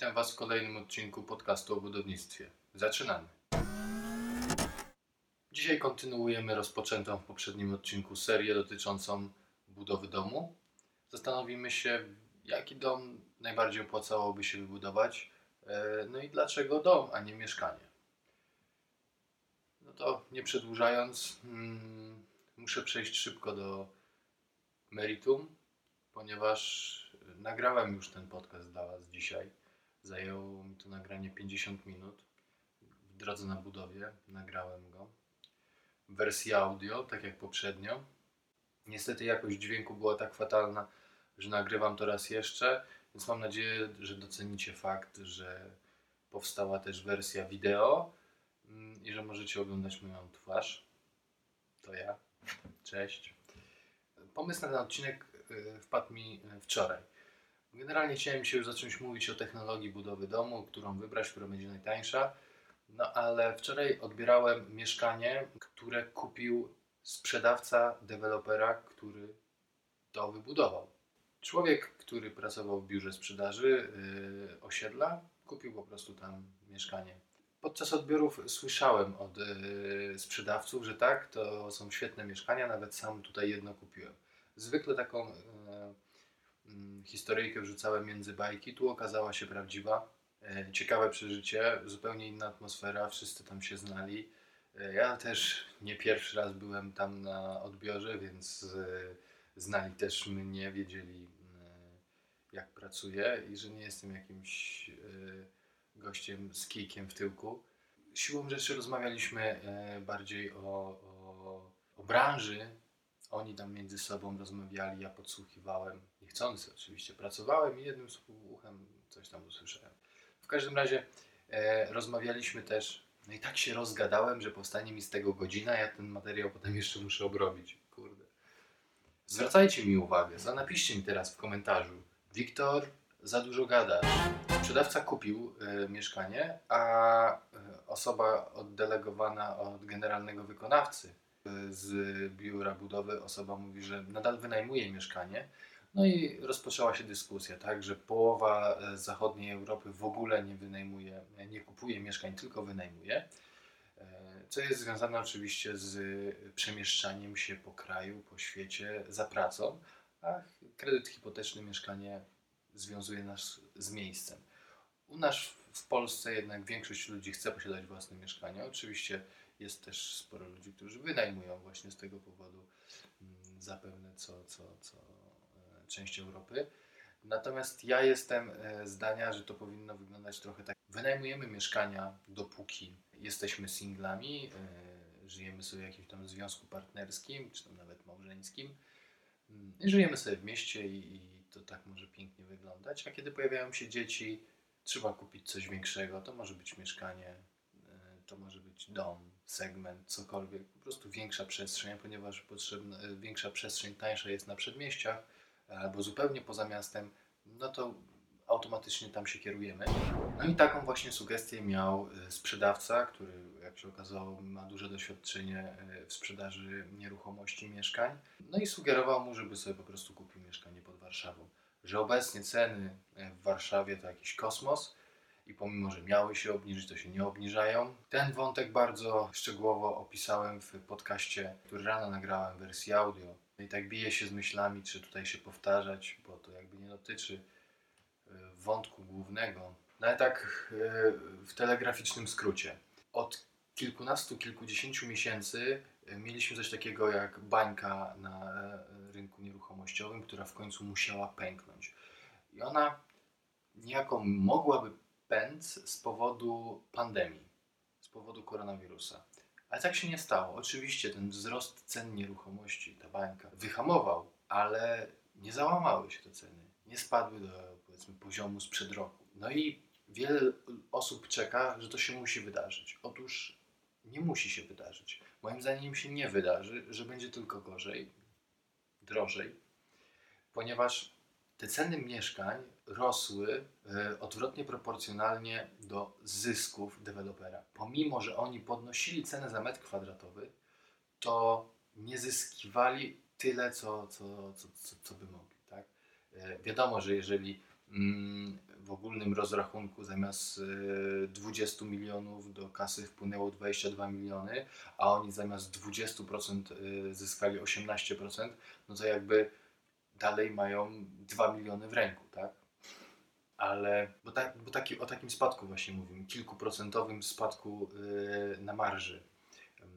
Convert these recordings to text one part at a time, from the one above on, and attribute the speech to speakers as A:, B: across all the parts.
A: Witam Was w kolejnym odcinku podcastu o budownictwie. Zaczynamy. Dzisiaj kontynuujemy rozpoczętą w poprzednim odcinku serię dotyczącą budowy domu. Zastanowimy się, jaki dom najbardziej opłacałoby się wybudować, e, no i dlaczego dom, a nie mieszkanie. No to nie przedłużając, hmm, muszę przejść szybko do meritum, ponieważ nagrałem już ten podcast dla Was dzisiaj. Zajęło mi to nagranie 50 minut. W drodze na budowie nagrałem go. W wersji audio, tak jak poprzednio. Niestety jakość dźwięku była tak fatalna, że nagrywam to raz jeszcze, więc mam nadzieję, że docenicie fakt, że powstała też wersja wideo mm, i że możecie oglądać moją twarz. To ja. Cześć. Pomysł na ten odcinek y, wpadł mi y, wczoraj. Generalnie chciałem się już zacząć mówić o technologii budowy domu, którą wybrać, która będzie najtańsza. No ale wczoraj odbierałem mieszkanie, które kupił sprzedawca dewelopera, który to wybudował. Człowiek, który pracował w biurze sprzedaży yy, osiedla, kupił po prostu tam mieszkanie. Podczas odbiorów słyszałem od yy, sprzedawców, że tak, to są świetne mieszkania, nawet sam tutaj jedno kupiłem. Zwykle taką yy, historyjkę wrzucałem między bajki. Tu okazała się prawdziwa. E, ciekawe przeżycie, zupełnie inna atmosfera, wszyscy tam się znali. E, ja też nie pierwszy raz byłem tam na odbiorze, więc e, znali też mnie, wiedzieli jak pracuję i że nie jestem jakimś gościem z kijkiem w tyłku. Siłą rzeczy rozmawialiśmy bardziej o, o, o branży, oni tam między sobą rozmawiali, ja podsłuchiwałem, niechcący oczywiście. Pracowałem i jednym uchem coś tam usłyszałem. W każdym razie e, rozmawialiśmy też, no i tak się rozgadałem, że powstanie mi z tego godzina, ja ten materiał potem jeszcze muszę obrobić. Kurde. Zwracajcie mi uwagę, napiszcie mi teraz w komentarzu. Wiktor, za dużo gadasz. Sprzedawca kupił e, mieszkanie, a e, osoba oddelegowana od generalnego wykonawcy z biura budowy osoba mówi, że nadal wynajmuje mieszkanie. No i rozpoczęła się dyskusja, tak, że połowa e, zachodniej Europy w ogóle nie wynajmuje, nie kupuje mieszkań, tylko wynajmuje. E, co jest związane oczywiście z przemieszczaniem się po kraju, po świecie za pracą, a kredyt hipoteczny mieszkanie związuje nas z miejscem. U nas w Polsce jednak większość ludzi chce posiadać własne mieszkanie. Oczywiście jest też sporo ludzi, którzy wynajmują właśnie z tego powodu mm, zapewne co, co, co e, część Europy. Natomiast ja jestem e, zdania, że to powinno wyglądać trochę tak. Wynajmujemy mieszkania dopóki jesteśmy singlami, e, żyjemy sobie w jakimś tam związku partnerskim, czy tam nawet małżeńskim. Mm, I żyjemy sobie w mieście i, i to tak może pięknie wyglądać. A kiedy pojawiają się dzieci, trzeba kupić coś większego. To może być mieszkanie, to może być dom, segment, cokolwiek, po prostu większa przestrzeń, ponieważ potrzebna, większa przestrzeń tańsza jest na przedmieściach albo zupełnie poza miastem, no to automatycznie tam się kierujemy. No i taką właśnie sugestię miał e, sprzedawca, który jak się okazało ma duże doświadczenie e, w sprzedaży nieruchomości, mieszkań. No i sugerował mu, żeby sobie po prostu kupił mieszkanie pod Warszawą. Że obecnie ceny e, w Warszawie to jakiś kosmos, i pomimo, że miały się obniżyć, to się nie obniżają. Ten wątek bardzo szczegółowo opisałem w podcaście, który rano nagrałem w wersji audio. I tak biję się z myślami, czy tutaj się powtarzać, bo to jakby nie dotyczy e, wątku głównego. No ale tak e, w telegraficznym skrócie. Od kilkunastu, kilkudziesięciu miesięcy e, mieliśmy coś takiego jak bańka na rynku nieruchomościowym, która w końcu musiała pęknąć. I ona niejako mogłaby pęd z powodu pandemii, z powodu koronawirusa. Ale tak się nie stało. Oczywiście ten wzrost cen nieruchomości, ta bańka, wyhamował, ale nie załamały się te ceny. Nie spadły do powiedzmy poziomu sprzed roku. No i wiele osób czeka, że to się musi wydarzyć. Otóż nie musi się wydarzyć. Moim zdaniem się nie wydarzy, że będzie tylko gorzej, drożej, ponieważ te ceny mieszkań rosły e, odwrotnie proporcjonalnie do zysków dewelopera. Pomimo, że oni podnosili cenę za metr kwadratowy, to nie zyskiwali tyle, co, co, co, co, co by mogli. Tak? E, wiadomo, że jeżeli mm, w ogólnym rozrachunku zamiast y, 20 milionów do kasy wpłynęło 22 miliony, a oni zamiast 20% y, zyskali 18%, no to jakby dalej mają 2 miliony w ręku, tak? Ale, bo, bo taki, o takim spadku właśnie mówimy, kilkuprocentowym spadku y, na marży,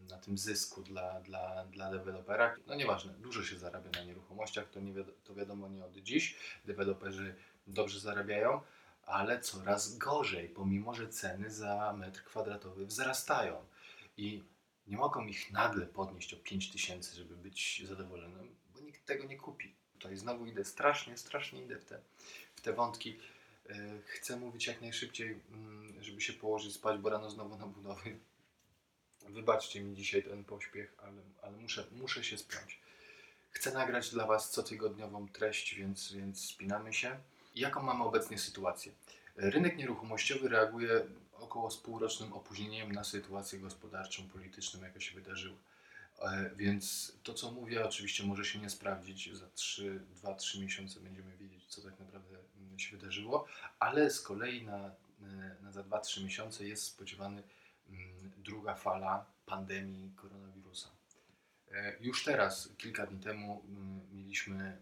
A: na tym zysku dla, dla, dla dewelopera. No nieważne, dużo się zarabia na nieruchomościach, to, nie wiado, to wiadomo nie od dziś. Deweloperzy dobrze zarabiają, ale coraz gorzej, pomimo że ceny za metr kwadratowy wzrastają. I nie mogą ich nagle podnieść o 5 tysięcy, żeby być zadowolonym, bo nikt tego nie kupi. Tutaj znowu idę strasznie, strasznie idę w te, w te wątki. Yy, Chcę mówić jak najszybciej, mm, żeby się położyć spać, bo rano znowu na budowy. Wybaczcie mi dzisiaj ten pośpiech, ale, ale muszę, muszę się spiąć. Chcę nagrać dla Was cotygodniową treść, więc, więc spinamy się. Jaką mamy obecnie sytuację? Rynek nieruchomościowy reaguje około z półrocznym opóźnieniem na sytuację gospodarczą, polityczną, jaka się wydarzyła. E, Więc to, co mówię, oczywiście może się nie sprawdzić. Za 2-3 miesiące będziemy wiedzieć, co tak naprawdę się wydarzyło, ale z kolei na, e, na za 2-3 miesiące jest spodziewany mm, druga fala pandemii koronawirusa. E, Już teraz, kilka dni temu, mm, mieliśmy mm,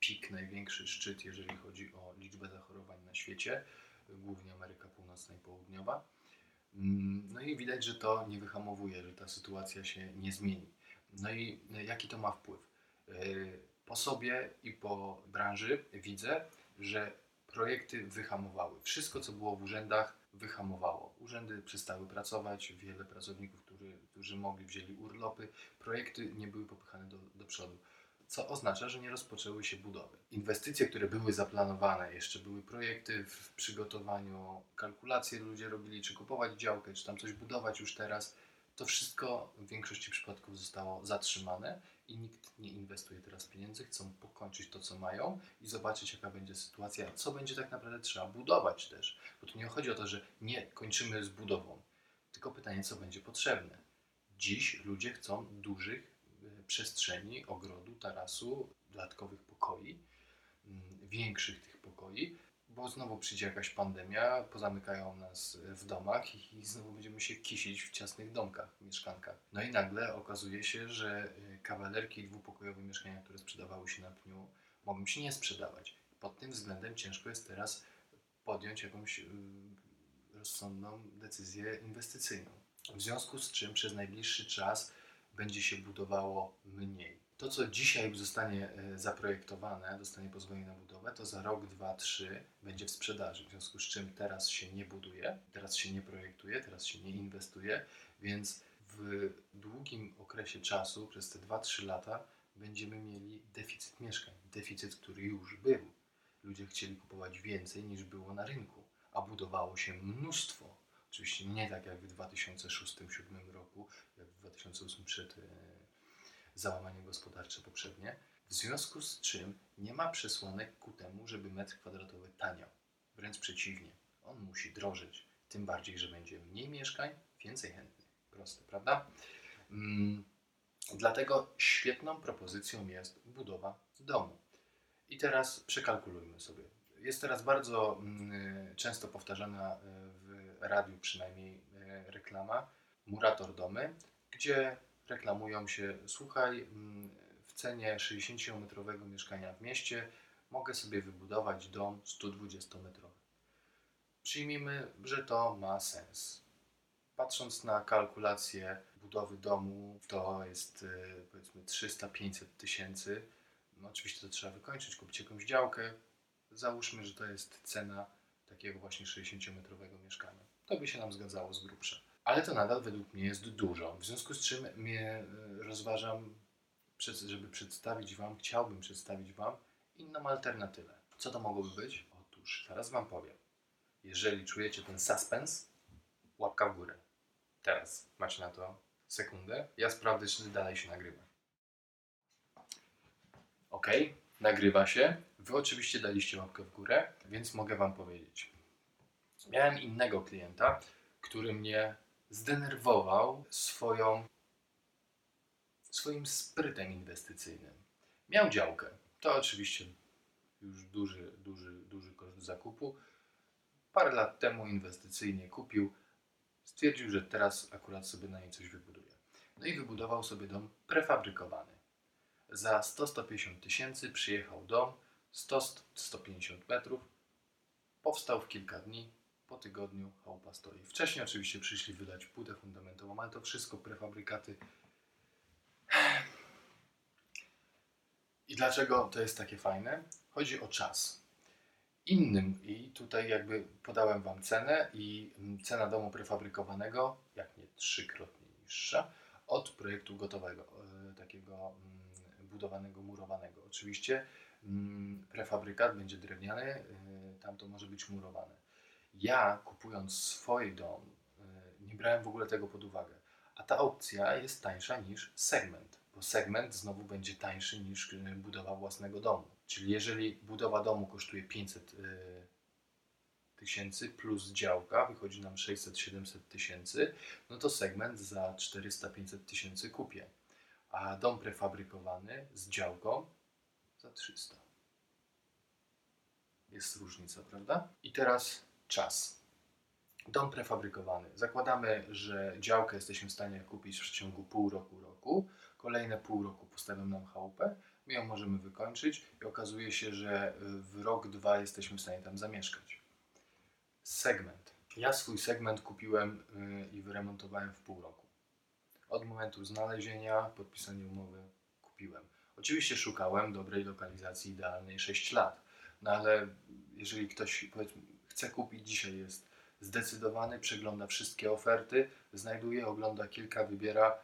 A: pik, największy szczyt, jeżeli chodzi o liczbę zachorowań na świecie, głównie Ameryka Północna i Południowa. No i widać, że to nie wyhamowuje, że ta sytuacja się nie zmieni. No i jaki to ma wpływ? Po sobie i po branży widzę, że projekty wyhamowały. Wszystko, co było w urzędach, wyhamowało. Urzędy przestały pracować, wiele pracowników, którzy, którzy mogli, wzięli urlopy. Projekty nie były popychane do, do przodu co oznacza, że nie rozpoczęły się budowy. Inwestycje, które były zaplanowane, jeszcze były projekty w przygotowaniu, kalkulacje ludzie robili, czy kupować działkę, czy tam coś budować już teraz, to wszystko w większości przypadków zostało zatrzymane i nikt nie inwestuje teraz pieniędzy, chcą pokończyć to, co mają i zobaczyć, jaka będzie sytuacja, co będzie tak naprawdę trzeba budować też. Bo tu nie chodzi o to, że nie kończymy z budową, tylko pytanie, co będzie potrzebne. Dziś ludzie chcą dużych y, przestrzeni, ogrodu, tarasu, dodatkowych pokoi, mm, większych tych pokoi, bo znowu przyjdzie jakaś pandemia, pozamykają nas w domach i i znowu będziemy się kisić w ciasnych domkach, mieszkankach. No i nagle okazuje się, że y, kawalerki i dwupokojowe mieszkania, które sprzedawały się na pniu, mogą się nie sprzedawać. Pod tym względem ciężko jest teraz podjąć jakąś y, rozsądną decyzję inwestycyjną. W związku z czym przez najbliższy czas będzie się budowało mniej. To, co dzisiaj zostanie e, zaprojektowane, dostanie pozwolenie na budowę, to za rok, dwa, trzy będzie w sprzedaży. W związku z czym teraz się nie buduje, teraz się nie projektuje, teraz się nie inwestuje, więc w długim okresie czasu, przez te 2-3 lata, będziemy mieli deficyt mieszkań. Deficyt, który już był. Ludzie chcieli kupować więcej niż było na rynku, a budowało się mnóstwo. Oczywiście nie tak jak w 2006-2007 roku, jak w 2008 przed e, załamanie gospodarcze poprzednie. W związku z czym nie ma przesłanek ku temu, żeby metr kwadratowy taniał. Wręcz przeciwnie, on musi drożeć. Tym bardziej, że będzie mniej mieszkań, więcej chętnych. Proste, prawda? Mm, dlatego świetną propozycją jest budowa domu. I teraz przekalkulujmy sobie. Jest teraz bardzo mm, często powtarzana y, w radiu przynajmniej y, reklama Murator Domy, gdzie reklamują się, słuchaj, mm, w cenie 60-metrowego mieszkania w mieście mogę sobie wybudować dom 120-metrowy. Przyjmijmy, że to ma sens. Patrząc na kalkulację budowy domu, to jest y, powiedzmy 300-500 tysięcy. No, oczywiście to trzeba wykończyć, kupić jakąś działkę. Załóżmy, że to jest cena takiego właśnie 60-metrowego mieszkania. To by się nam zgadzało z grubsza. Ale to nadal według mnie jest dużo. W związku z czym mnie y, rozważam, żeby przedstawić Wam, chciałbym przedstawić Wam inną alternatywę. Co to mogłoby być? Otóż teraz Wam powiem. Jeżeli czujecie ten suspens, łapka w górę. Teraz macie na to sekundę. Ja sprawdzę, czy dalej się nagrywa. Ok, nagrywa się. Wy oczywiście daliście łapkę w górę, więc mogę Wam powiedzieć. Miałem innego klienta, który mnie zdenerwował swoją, swoim sprytem inwestycyjnym. Miał działkę. To oczywiście już duży, duży, duży koszt zakupu. parę lat temu inwestycyjnie kupił. Stwierdził, że teraz akurat sobie na niej coś wybuduje. No i wybudował sobie dom prefabrykowany. Za 100-150 tysięcy przyjechał dom, 100-150 metrów, powstał w kilka dni, po tygodniu chałupa stoi. Wcześniej oczywiście przyszli wydać płytę fundamentową, ale to wszystko prefabrykaty. I dlaczego to jest takie fajne? Chodzi o czas. Innym, i tutaj jakby podałem Wam cenę, i mm, cena domu prefabrykowanego, jak nie trzykrotnie niższa, od projektu gotowego, e, takiego mm, budowanego, murowanego. Oczywiście mm, prefabrykat będzie drewniany, e, tam to może być murowane. Ja kupując swój dom, e, nie brałem w ogóle tego pod uwagę, a ta opcja jest tańsza niż segment bo segment znowu będzie tańszy niż y, budowa własnego domu. Czyli jeżeli budowa domu kosztuje 500 y, tysięcy plus działka, wychodzi nam 600-700 tysięcy, no to segment za 400-500 tysięcy kupię. A dom prefabrykowany z działką za 300. Jest różnica, prawda? I teraz czas. Dom prefabrykowany. Zakładamy, że działkę jesteśmy w stanie kupić w przeciągu pół roku, roku kolejne pół roku postawią nam chałupę, my ją możemy wykończyć i okazuje się, że w rok, dwa jesteśmy w stanie tam zamieszkać. Segment. Ja swój segment kupiłem y, i wyremontowałem w pół roku. Od momentu znalezienia, podpisania umowy kupiłem. Oczywiście szukałem dobrej lokalizacji, idealnej 6 lat. No ale jeżeli ktoś chce kupić, dzisiaj jest zdecydowany, przegląda wszystkie oferty, znajduje, ogląda kilka, wybiera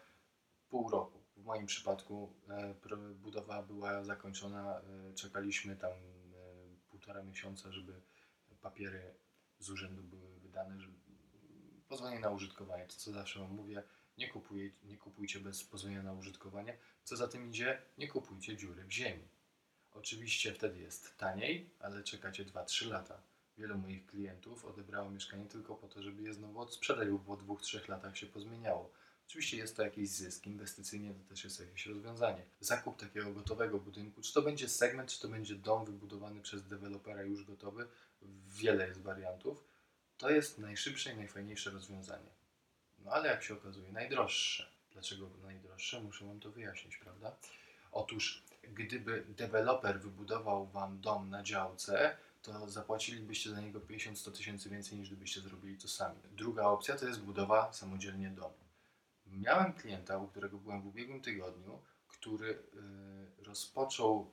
A: pół roku w moim przypadku e, budowa była zakończona. E, czekaliśmy tam e, półtora miesiąca, żeby papiery z urzędu były wydane, żeby pozwolenie na użytkowanie. To co zawsze Wam mówię, nie, kupuj, nie kupujcie bez pozwolenia na użytkowanie. Co za tym idzie, nie kupujcie dziury w ziemi. Oczywiście wtedy jest taniej, ale czekacie 2-3 lata. Wielu moich klientów odebrało mieszkanie tylko po to, żeby je znowu odsprzedać, bo po 2-3 latach się pozmieniało. Oczywiście jest to jakiś zysk, inwestycyjnie to też jest jakieś rozwiązanie. Zakup takiego gotowego budynku, czy to będzie segment, czy to będzie dom wybudowany przez dewelopera już gotowy, wiele jest wariantów, to jest najszybsze i najfajniejsze rozwiązanie. No ale jak się okazuje, najdroższe. Dlaczego najdroższe? Muszę Wam to wyjaśnić, prawda? Otóż, gdyby deweloper wybudował Wam dom na działce, to zapłacilibyście za niego 50-100 tysięcy więcej niż gdybyście zrobili to sami. Druga opcja to jest budowa samodzielnie domu. Miałem klienta, u którego byłem w ubiegłym tygodniu, który y, rozpoczął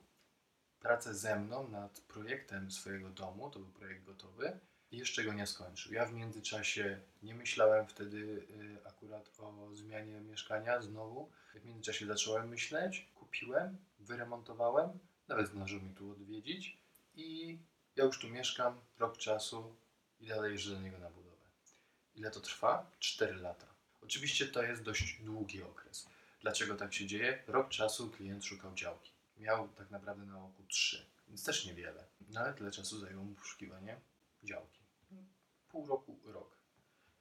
A: pracę ze mną nad projektem swojego domu, to był projekt gotowy, i jeszcze go nie skończył. Ja w międzyczasie nie myślałem wtedy y, akurat o zmianie mieszkania znowu. W międzyczasie zacząłem myśleć, kupiłem, wyremontowałem, nawet zdążył mi tu odwiedzić i ja już tu mieszkam rok czasu i dalej jeżdżę do niego na budowę. Ile to trwa? 4 lata. Oczywiście to jest dość długi okres. Dlaczego tak się dzieje? Rok czasu klient szukał działki. Miał tak naprawdę na oku trzy, więc też niewiele. No ale tyle czasu zajęło mu poszukiwanie działki. Pół roku, rok.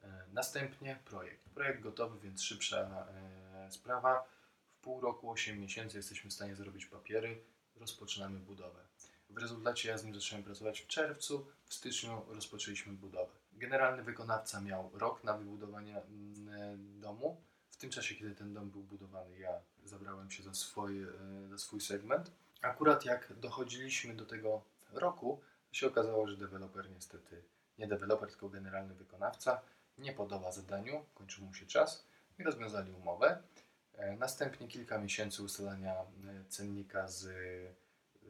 A: E, następnie projekt. Projekt gotowy, więc szybsza e, sprawa. W pół roku, 8 miesięcy jesteśmy w stanie zrobić papiery, rozpoczynamy budowę. W rezultacie ja z nim zacząłem pracować w czerwcu, w styczniu rozpoczęliśmy budowę. Generalny wykonawca miał rok na wybudowanie mm, domu. W tym czasie, kiedy ten dom był budowany, ja zabrałem się za swój, e, za swój segment. Akurat jak dochodziliśmy do tego roku, się okazało, że deweloper niestety, nie deweloper, tylko generalny wykonawca, nie podoba zadaniu, kończył mu się czas i rozwiązali umowę. E, następnie kilka miesięcy ustalania e, cennika z,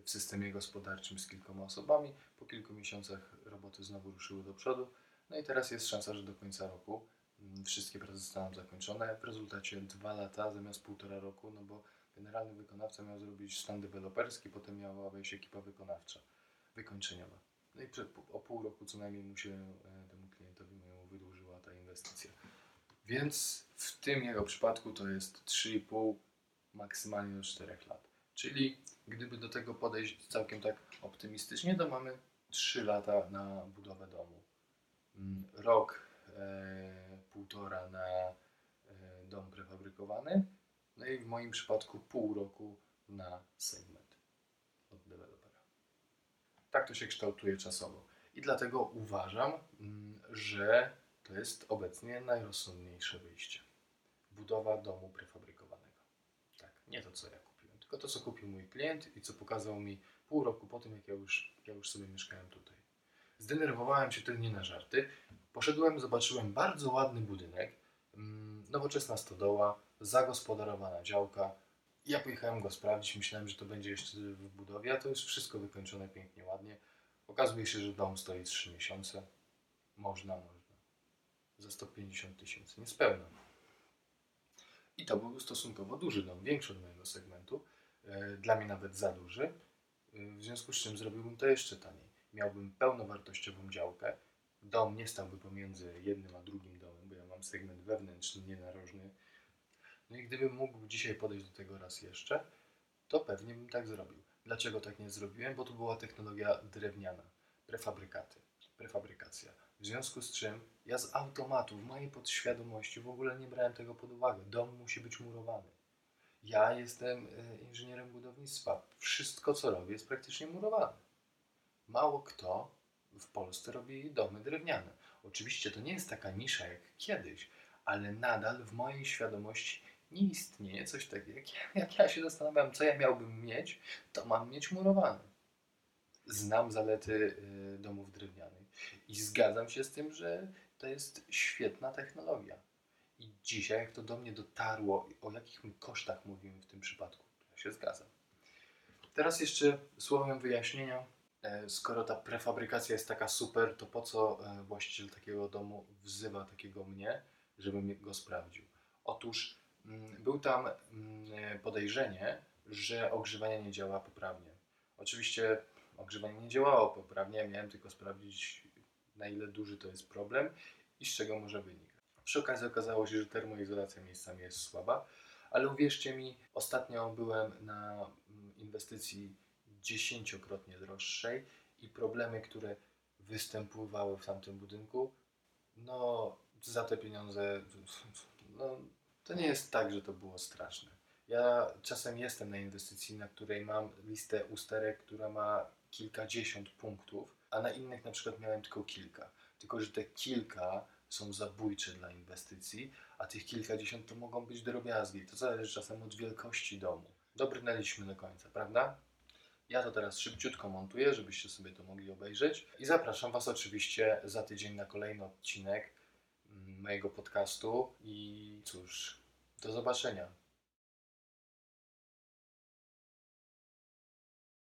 A: w systemie gospodarczym z kilkoma osobami. Po kilku miesiącach roboty znowu ruszyły do przodu. No i teraz jest szansa, że do końca roku mm, wszystkie prace zostaną zakończone. W rezultacie dwa lata zamiast półtora roku, no bo generalny wykonawca miał zrobić stan deweloperski, potem miała wejść ekipa wykonawcza, wykończeniowa. No i o pół roku co najmniej mu się e, temu klientowi mu wydłużyła ta inwestycja. Więc w tym jego przypadku to jest 3,5 maksymalnie do 4 lat. Czyli gdyby do tego podejść całkiem tak optymistycznie, to mamy 3 lata na budowę domu. Mm, rok, e, półtora na e, dom prefabrykowany, no i w moim przypadku pół roku na segment od dewelopera. Tak to się kształtuje czasowo. I dlatego uważam, mm, że to jest obecnie najrozsądniejsze wyjście. Budowa domu prefabrykowanego. Tak, nie to co ja tylko to co kupił mój klient i co pokazał mi pół roku po tym, jak ja już, ja już sobie mieszkałem tutaj. Zdenerwowałem się wtedy nie na żarty. Poszedłem, zobaczyłem bardzo ładny budynek, mm, nowoczesna stodoła, zagospodarowana działka. Ja pojechałem go sprawdzić, myślałem, że to będzie jeszcze w budowie, a to jest wszystko wykończone pięknie, ładnie. Okazuje się, że dom stoi 3 miesiące. Można, można. Za 150 tysięcy, niespełna. I to był stosunkowo duży dom, większy od mojego segmentu. E, Dla mnie nawet za duży. E, W związku z czym zrobiłbym to jeszcze taniej. Miałbym pełnowartościową działkę. Dom nie stałby pomiędzy jednym a drugim domem, bo ja mam segment wewnętrzny, nie narożny. No i gdybym mógł dzisiaj podejść do tego raz jeszcze, to pewnie bym tak zrobił. Dlaczego tak nie zrobiłem? Bo to była technologia drewniana, prefabrykaty, prefabrykacja. W związku z czym ja z automatu, w mojej podświadomości w ogóle nie brałem tego pod uwagę. Dom musi być murowany. Ja jestem e, inżynierem budownictwa. Wszystko, co robię, jest praktycznie murowane. Mało kto w Polsce robi domy drewniane. Oczywiście to nie jest taka nisza jak kiedyś, ale nadal w mojej świadomości nie istnieje coś takiego. Jak ja, jak ja się zastanawiam, co ja miałbym mieć, to mam mieć murowane. Znam zalety y, domów drewnianych i zgadzam się z tym, że to jest świetna technologia. I dzisiaj, jak to do mnie dotarło, o jakich my kosztach mówimy w tym przypadku, ja się zgadzam. Teraz jeszcze słowem wyjaśnienia. E, Skoro ta prefabrykacja jest taka super, to po co e, właściciel takiego domu wzywa takiego mnie, żebym go sprawdził? Otóż mm, był tam mm, podejrzenie, że ogrzewanie nie działa poprawnie. Oczywiście ogrzewanie nie działało poprawnie, miałem tylko sprawdzić, na ile duży to jest problem i z czego może wynikać. Przy okazji okazało się, że termoizolacja miejscami jest słaba, ale uwierzcie mi, ostatnio byłem na mm, inwestycji dziesięciokrotnie droższej i problemy, które występowały w tamtym budynku, no za te pieniądze, no to nie jest tak, że to było straszne. Ja czasem jestem na inwestycji, na której mam listę usterek, która ma kilkadziesiąt punktów, a na innych na przykład miałem tylko kilka. Tylko, że te kilka są zabójcze dla inwestycji, a tych kilkadziesiąt to mogą być drobiazgi. To zależy czasem od wielkości domu. Dobrnęliśmy do końca, prawda? Ja to teraz szybciutko montuję, żebyście sobie to mogli obejrzeć. I zapraszam Was oczywiście za tydzień na kolejny odcinek mm, mojego podcastu. I cóż, do zobaczenia.